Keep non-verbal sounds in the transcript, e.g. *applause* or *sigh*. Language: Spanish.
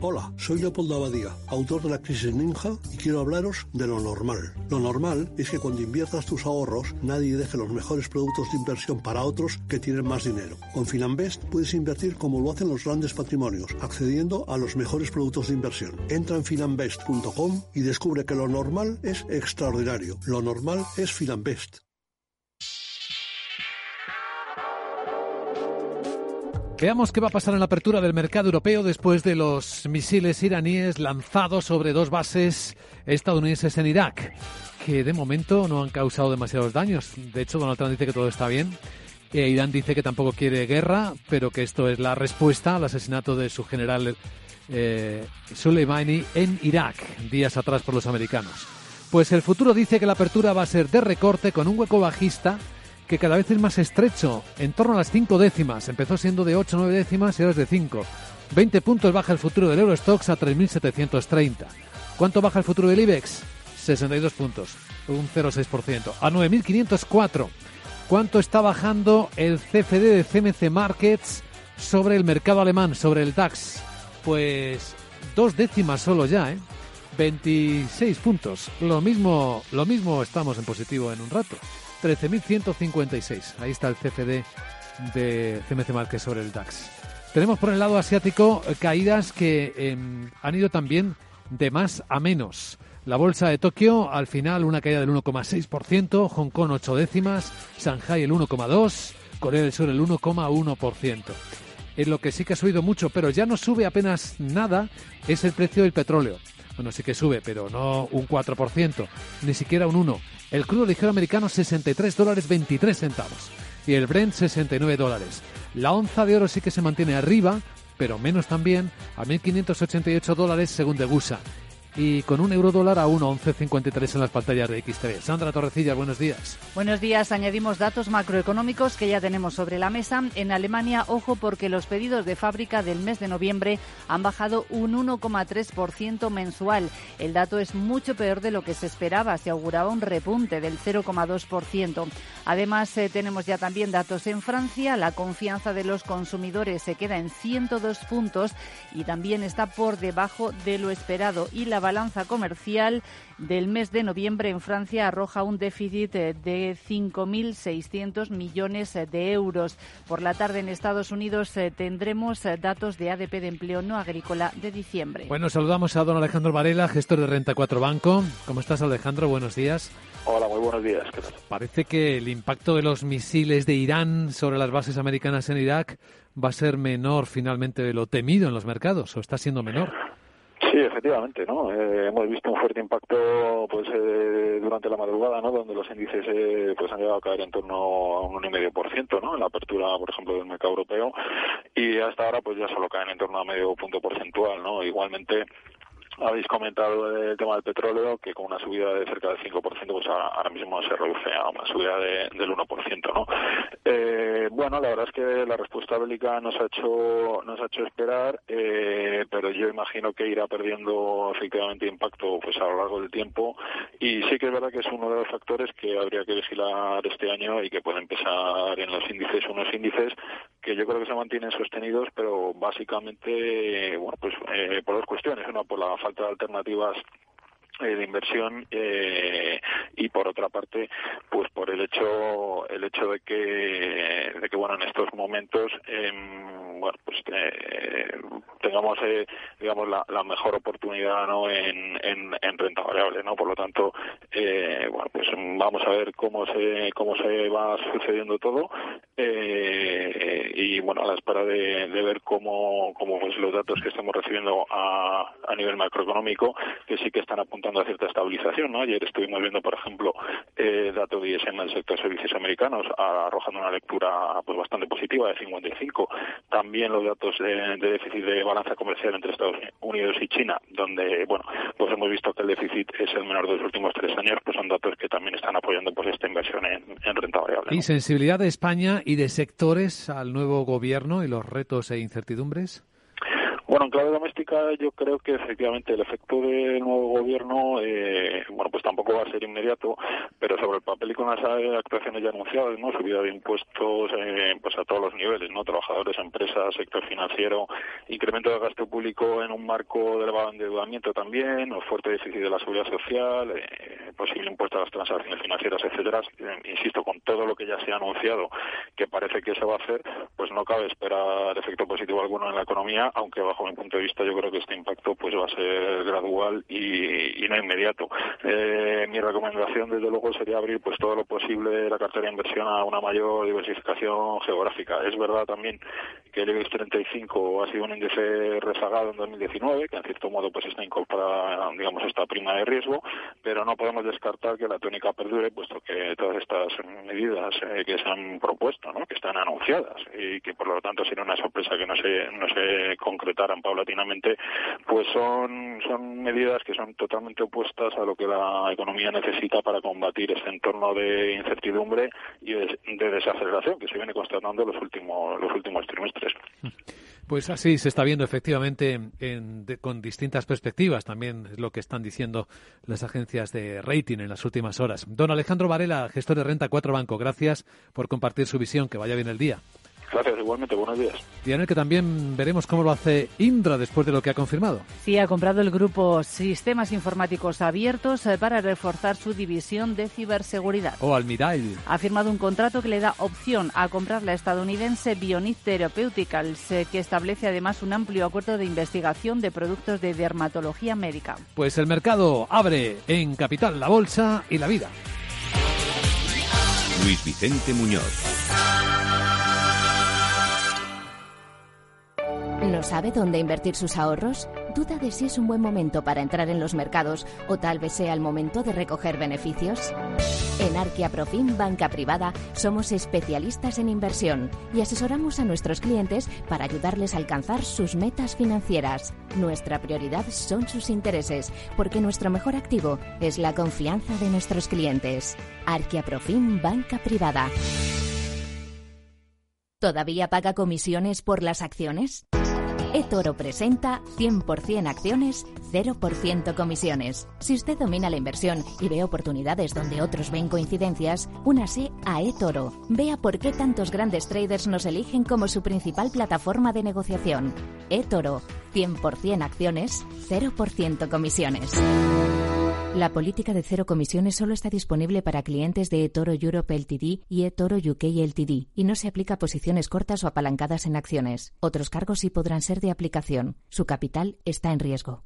Hola, soy Leopoldo Abadía, autor de La Crisis Ninja, y quiero hablaros de lo normal. Lo normal es que cuando inviertas tus ahorros, nadie deje los mejores productos de inversión para otros que tienen más dinero. Con Finanbest puedes invertir como lo hacen los grandes patrimonios, accediendo a los mejores productos de inversión. Entra en finanbest.com y descubre que lo normal es extraordinario. Lo normal es Finanbest. Veamos qué va a pasar en la apertura del mercado europeo después de los misiles iraníes lanzados sobre dos bases estadounidenses en Irak, que de momento no han causado demasiados daños. De hecho, Donald Trump dice que todo está bien. E Irán dice que tampoco quiere guerra, pero que esto es la respuesta al asesinato de su general eh, Soleimani en Irak, días atrás por los americanos. Pues el futuro dice que la apertura va a ser de recorte con un hueco bajista que cada vez es más estrecho, en torno a las 5 décimas. Empezó siendo de 8 o 9 décimas y ahora es de 5. 20 puntos baja el futuro del Eurostox a 3.730. ¿Cuánto baja el futuro del IBEX? 62 puntos, un 0,6%. A 9.504. ¿Cuánto está bajando el CFD de CMC Markets sobre el mercado alemán, sobre el DAX? Pues dos décimas solo ya, ¿eh? 26 puntos. Lo mismo, lo mismo estamos en positivo en un rato. 13.156. Ahí está el CFD de CMC Market sobre el DAX. Tenemos por el lado asiático eh, caídas que em, han ido también de más a menos. La bolsa de Tokio, al final, una caída del 1,6%, Hong Kong 8 décimas, Shanghai el 1,2%, Corea del Sur el 1,1%. En lo que sí que ha subido mucho, pero ya no sube apenas nada, es el precio del petróleo. Bueno, sí que sube, pero no un 4%, ni siquiera un 1%. El crudo ligero americano 63 dólares 23 centavos y el Brent 69 dólares. La onza de oro sí que se mantiene arriba, pero menos también, a 1.588 dólares según Degusa y con un euro dólar a 1,1153 en las pantallas de XTV. Sandra Torrecilla, buenos días. Buenos días. Añadimos datos macroeconómicos que ya tenemos sobre la mesa. En Alemania, ojo porque los pedidos de fábrica del mes de noviembre han bajado un 1,3% mensual. El dato es mucho peor de lo que se esperaba. Se auguraba un repunte del 0,2%. Además, eh, tenemos ya también datos en Francia. La confianza de los consumidores se queda en 102 puntos y también está por debajo de lo esperado. Y la balanza comercial del mes de noviembre en Francia arroja un déficit eh, de 5.600 millones eh, de euros. Por la tarde en Estados Unidos eh, tendremos datos de ADP de empleo no agrícola de diciembre. Bueno, saludamos a don Alejandro Varela, gestor de Renta 4 Banco. ¿Cómo estás, Alejandro? Buenos días. Hola, muy buenos días. Parece que el impacto de los misiles de Irán sobre las bases americanas en Irak va a ser menor finalmente de lo temido en los mercados, o está siendo menor. Sí, efectivamente, ¿no? Eh, hemos visto un fuerte impacto pues eh, durante la madrugada, ¿no? Donde los índices eh, pues han llegado a caer en torno a un 1,5%, ¿no? En la apertura, por ejemplo, del mercado europeo y hasta ahora pues ya solo caen en torno a medio punto porcentual, ¿no? Igualmente habéis comentado el tema del petróleo, que con una subida de cerca del 5%, pues ahora mismo se reduce a una subida de, del 1%, ¿no? Eh, bueno, la verdad es que la respuesta bélica nos ha hecho, nos ha hecho esperar, eh, pero yo imagino que irá perdiendo efectivamente impacto pues a lo largo del tiempo y sí que es verdad que es uno de los factores que habría que vigilar este año y que pueden empezar en los índices, unos índices que yo creo que se mantienen sostenidos, pero básicamente, bueno, pues eh, por dos cuestiones. Una, por la falta de alternativas eh, de inversión eh, y por otra parte pues por el hecho el hecho de que de que bueno en estos momentos eh, bueno pues eh, tengamos eh, digamos la, la, mejor oportunidad no en, en, en, renta variable no por lo tanto eh, bueno pues vamos a ver cómo se cómo se va sucediendo todo y bueno a la espera de, de ver cómo cómo pues los datos que estamos recibiendo a, a nivel macroeconómico que sí que están apuntando a cierta estabilización no ayer estuvimos viendo por ejemplo datos de ISM del sector servicios americanos arrojando una lectura pues bastante positiva de 55 también los datos de, de déficit de balanza comercial entre Estados Unidos y China, donde, bueno, pues hemos visto que el déficit es el menor de los últimos tres años, pues son datos que también están apoyando pues esta inversión en, en renta variable. ¿Y sensibilidad de España y de sectores al nuevo gobierno y los retos e incertidumbres? Bueno, en clave doméstica yo creo que efectivamente el efecto del nuevo gobierno, eh, bueno, pues tampoco va a ser inmediato, pero sobre el papel y con las actuaciones ya anunciadas, ¿no? Subida de impuestos, eh, pues a todos los niveles, ¿no? Trabajadores, empresas, sector financiero, incremento del gasto público en un marco de elevado endeudamiento también, o fuerte déficit de la seguridad social, eh, posible impuesto a las transacciones financieras, etcétera. insisto, con todo lo que ya se ha anunciado, que parece que se va a hacer, pues no cabe esperar efecto positivo alguno en la economía, aunque bajo mi punto de vista yo creo que este impacto pues va a ser gradual y, no inmediato. Eh, mi recomendación desde luego sería abrir pues todo lo posible la cartera de inversión a una mayor diversificación geográfica. Es verdad también que el IBEX 35 ha sido un índice rezagado en 2019, que en cierto modo pues está incorporada digamos esta prima de riesgo, pero no podemos descartar que la tónica perdure, puesto que todas estas medidas eh, que se han propuesto, que están anunciadas y que por lo tanto sería una sorpresa que no se, no se concretaran paulatinamente, pues son, son medidas que son totalmente opuestas a lo que la economía necesita para combatir este entorno de incertidumbre y de, desaceleración que se viene constatando los últimos, los últimos trimestres. *laughs* Pues así se está viendo efectivamente con distintas perspectivas. También es lo que están diciendo las agencias de rating en las últimas horas. Don Alejandro Varela, gestor de Renta 4 Banco, gracias por compartir su visión. Que vaya bien el día. Gracias, igualmente. Buenos días. Y en el que también veremos cómo lo hace Indra después de lo que ha confirmado. Sí, ha comprado el grupo Sistemas Informáticos Abiertos eh, para reforzar su división de ciberseguridad. O Almirail. Ha firmado un contrato que le da opción a comprar la estadounidense Bionit Therapeuticals, que establece además un amplio acuerdo de investigación de productos de dermatología médica. Pues el mercado abre en Capital la Bolsa y la Vida. Luis Vicente Muñoz. ¿No sabe dónde invertir sus ahorros? ¿Duda de si es un buen momento para entrar en los mercados o tal vez sea el momento de recoger beneficios? En Arquia Profim Banca Privada somos especialistas en inversión y asesoramos a nuestros clientes para ayudarles a alcanzar sus metas financieras. Nuestra prioridad son sus intereses, porque nuestro mejor activo es la confianza de nuestros clientes. Arquia Profim Banca Privada. ¿Todavía paga comisiones por las acciones? eToro presenta 100% acciones, 0% comisiones. Si usted domina la inversión y ve oportunidades donde otros ven coincidencias, únase a eToro. Vea por qué tantos grandes traders nos eligen como su principal plataforma de negociación. eToro, 100% acciones, 0% comisiones. La política de cero comisiones solo está disponible para clientes de eToro Europe Ltd y eToro UK Ltd y no se aplica a posiciones cortas o apalancadas en acciones. Otros cargos sí podrán ser de aplicación. Su capital está en riesgo.